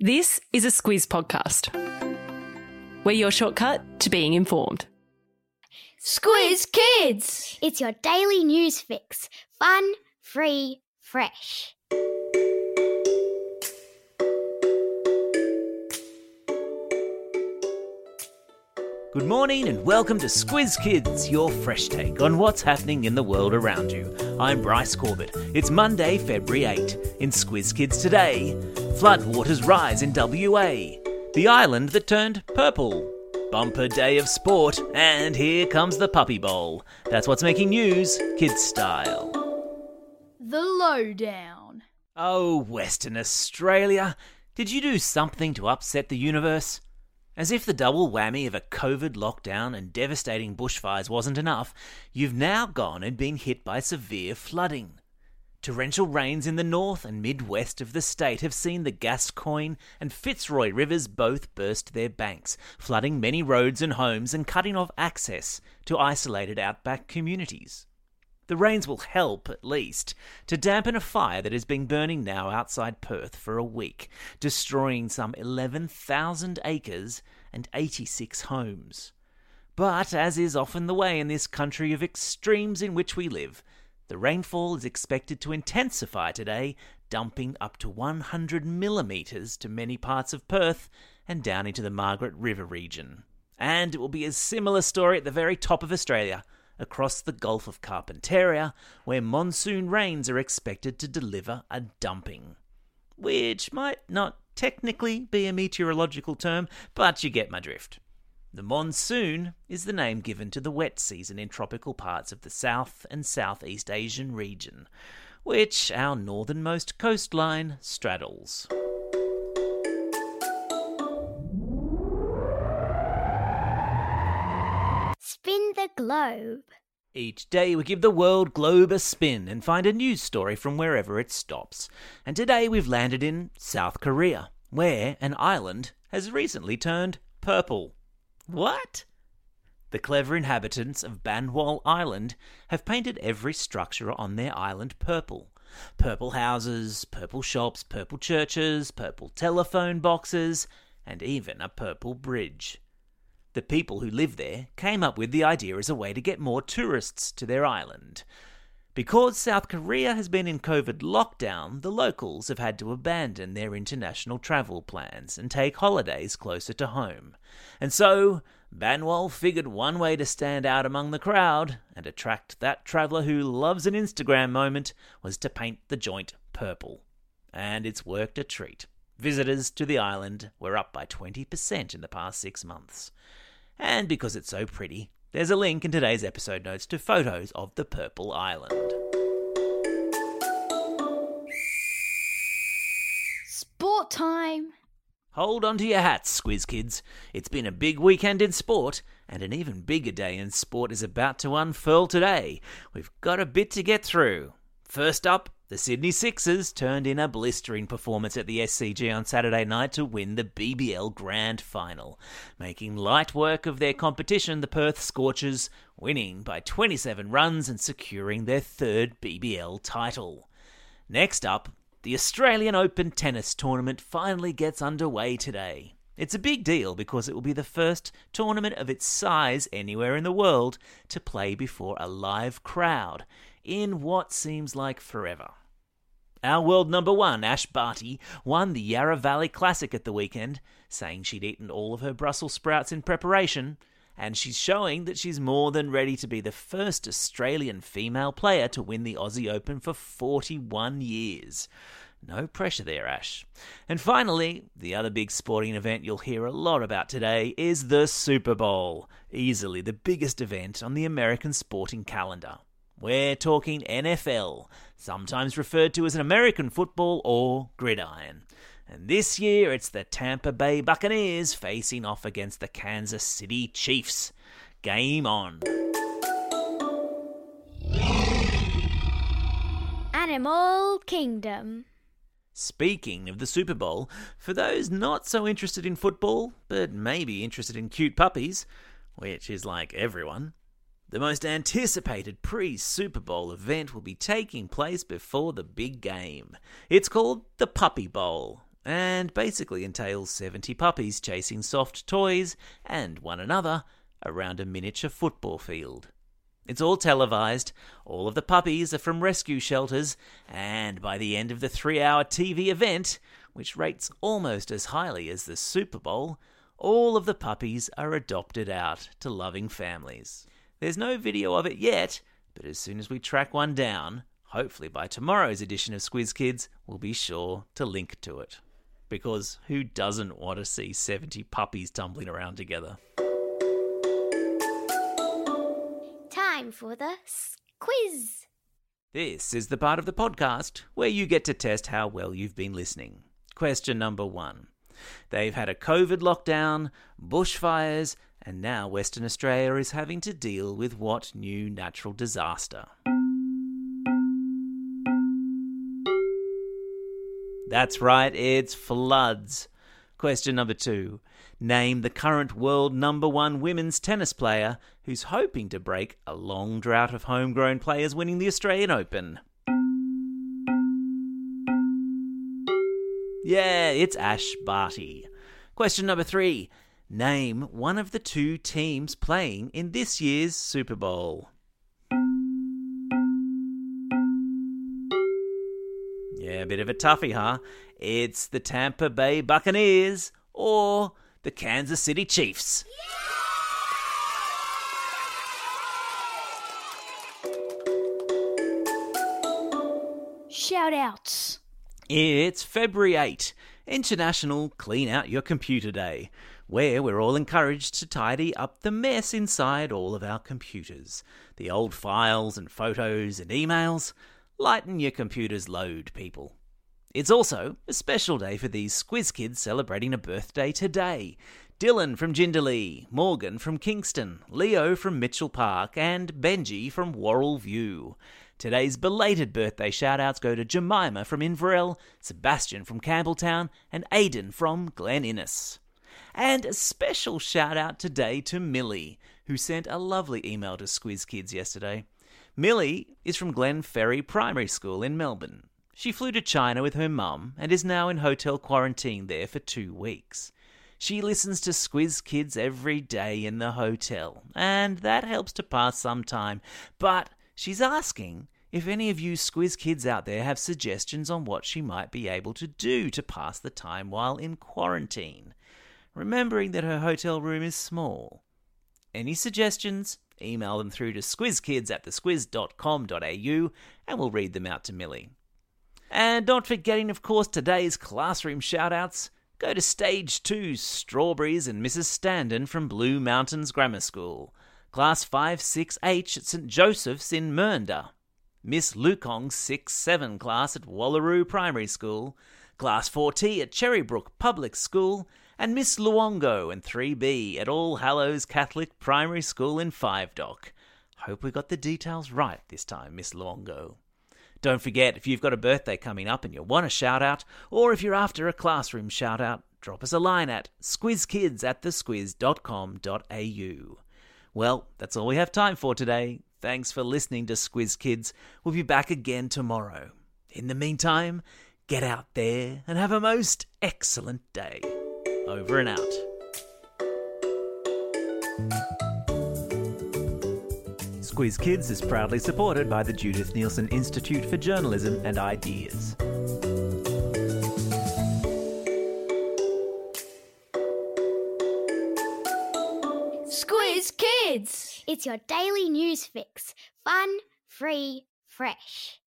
This is a Squiz podcast. We're your shortcut to being informed. Squiz Kids! It's your daily news fix. Fun, free, fresh. Good morning and welcome to Squiz Kids, your fresh take on what's happening in the world around you. I'm Bryce Corbett. It's Monday, February 8. In Squiz Kids today, floodwaters rise in WA, the island that turned purple, bumper day of sport, and here comes the Puppy Bowl. That's what's making news, kids style. The Lowdown. Oh, Western Australia, did you do something to upset the universe? As if the double whammy of a COVID lockdown and devastating bushfires wasn't enough, you've now gone and been hit by severe flooding. Torrential rains in the north and midwest of the state have seen the Gascoyne and Fitzroy rivers both burst their banks, flooding many roads and homes and cutting off access to isolated outback communities. The rains will help, at least, to dampen a fire that has been burning now outside Perth for a week, destroying some 11,000 acres and 86 homes. But, as is often the way in this country of extremes in which we live, the rainfall is expected to intensify today, dumping up to 100 millimetres to many parts of Perth and down into the Margaret River region. And it will be a similar story at the very top of Australia across the Gulf of Carpentaria, where monsoon rains are expected to deliver a dumping. Which might not technically be a meteorological term, but you get my drift. The monsoon is the name given to the wet season in tropical parts of the South and Southeast Asian region, which our northernmost coastline straddles. Spin the globe. Each day we give the world globe a spin and find a news story from wherever it stops. And today we've landed in South Korea, where an island has recently turned purple. What? The clever inhabitants of Banwol Island have painted every structure on their island purple. Purple houses, purple shops, purple churches, purple telephone boxes, and even a purple bridge. The people who live there came up with the idea as a way to get more tourists to their island. Because South Korea has been in COVID lockdown, the locals have had to abandon their international travel plans and take holidays closer to home. And so, Banwol figured one way to stand out among the crowd and attract that traveller who loves an Instagram moment was to paint the joint purple. And it's worked a treat. Visitors to the island were up by 20% in the past six months. And because it's so pretty, there's a link in today's episode notes to photos of the Purple Island. Sport time. Hold on to your hats, Squiz Kids. It's been a big weekend in sport, and an even bigger day in sport is about to unfurl today. We've got a bit to get through. First up, the Sydney Sixers turned in a blistering performance at the SCG on Saturday night to win the BBL Grand Final, making light work of their competition, the Perth Scorchers, winning by 27 runs and securing their third BBL title. Next up, the Australian Open Tennis Tournament finally gets underway today. It's a big deal because it will be the first tournament of its size anywhere in the world to play before a live crowd in what seems like forever. Our world number one, Ash Barty, won the Yarra Valley Classic at the weekend, saying she'd eaten all of her Brussels sprouts in preparation, and she's showing that she's more than ready to be the first Australian female player to win the Aussie Open for 41 years. No pressure there, Ash. And finally, the other big sporting event you'll hear a lot about today is the Super Bowl, easily the biggest event on the American sporting calendar. We're talking NFL, sometimes referred to as an American football or gridiron. And this year it's the Tampa Bay Buccaneers facing off against the Kansas City Chiefs. Game on. Animal Kingdom. Speaking of the Super Bowl, for those not so interested in football, but maybe interested in cute puppies, which is like everyone, the most anticipated pre Super Bowl event will be taking place before the big game. It's called the Puppy Bowl, and basically entails 70 puppies chasing soft toys and one another around a miniature football field. It's all televised, all of the puppies are from rescue shelters, and by the end of the three hour TV event, which rates almost as highly as the Super Bowl, all of the puppies are adopted out to loving families. There's no video of it yet, but as soon as we track one down, hopefully by tomorrow's edition of Squiz Kids, we'll be sure to link to it. Because who doesn't want to see 70 puppies tumbling around together? Time for the quiz. This is the part of the podcast where you get to test how well you've been listening. Question number one. They've had a COVID lockdown, bushfires, and now Western Australia is having to deal with what new natural disaster? That's right, it's floods. Question number two. Name the current world number one women's tennis player who's hoping to break a long drought of homegrown players winning the Australian Open. Yeah, it's Ash Barty. Question number three. Name one of the two teams playing in this year's Super Bowl. Yeah, a bit of a toughie, huh? It's the Tampa Bay Buccaneers or the Kansas City Chiefs. Shout outs. It's February 8, International Clean Out Your Computer Day, where we're all encouraged to tidy up the mess inside all of our computers. The old files and photos and emails. Lighten your computer's load, people. It's also a special day for these Squiz kids celebrating a birthday today. Dylan from Jindalee, Morgan from Kingston, Leo from Mitchell Park, and Benji from Worrell View. Today's belated birthday shoutouts go to Jemima from Inverell, Sebastian from Campbelltown, and Aidan from Glen Innes. And a special shout out today to Millie, who sent a lovely email to Squiz Kids yesterday. Millie is from Glenferrie Primary School in Melbourne. She flew to China with her mum and is now in hotel quarantine there for two weeks. She listens to Squiz Kids every day in the hotel, and that helps to pass some time. But she's asking if any of you Squiz Kids out there have suggestions on what she might be able to do to pass the time while in quarantine, remembering that her hotel room is small. Any suggestions? Email them through to squizkids at thesquiz.com.au and we'll read them out to Millie. And not forgetting, of course, today's classroom shoutouts. Go to Stage 2 Strawberries and Mrs. Standen from Blue Mountains Grammar School. Class 5 6H at St. Joseph's in Mernda. Miss Lukong's 6 7 class at Wallaroo Primary School. Class 4T at Cherrybrook Public School. And Miss Luongo and 3B at All Hallows Catholic Primary School in Five Dock. Hope we got the details right this time, Miss Luongo. Don't forget, if you've got a birthday coming up and you want a shout out, or if you're after a classroom shout out, drop us a line at squizkids at thesquiz.com.au. Well, that's all we have time for today. Thanks for listening to Squiz Kids. We'll be back again tomorrow. In the meantime, get out there and have a most excellent day. Over and out. Squiz Kids is proudly supported by the Judith Neilson Institute for Journalism and Ideas. Squiz Kids. It's your daily news fix. Fun, free, fresh.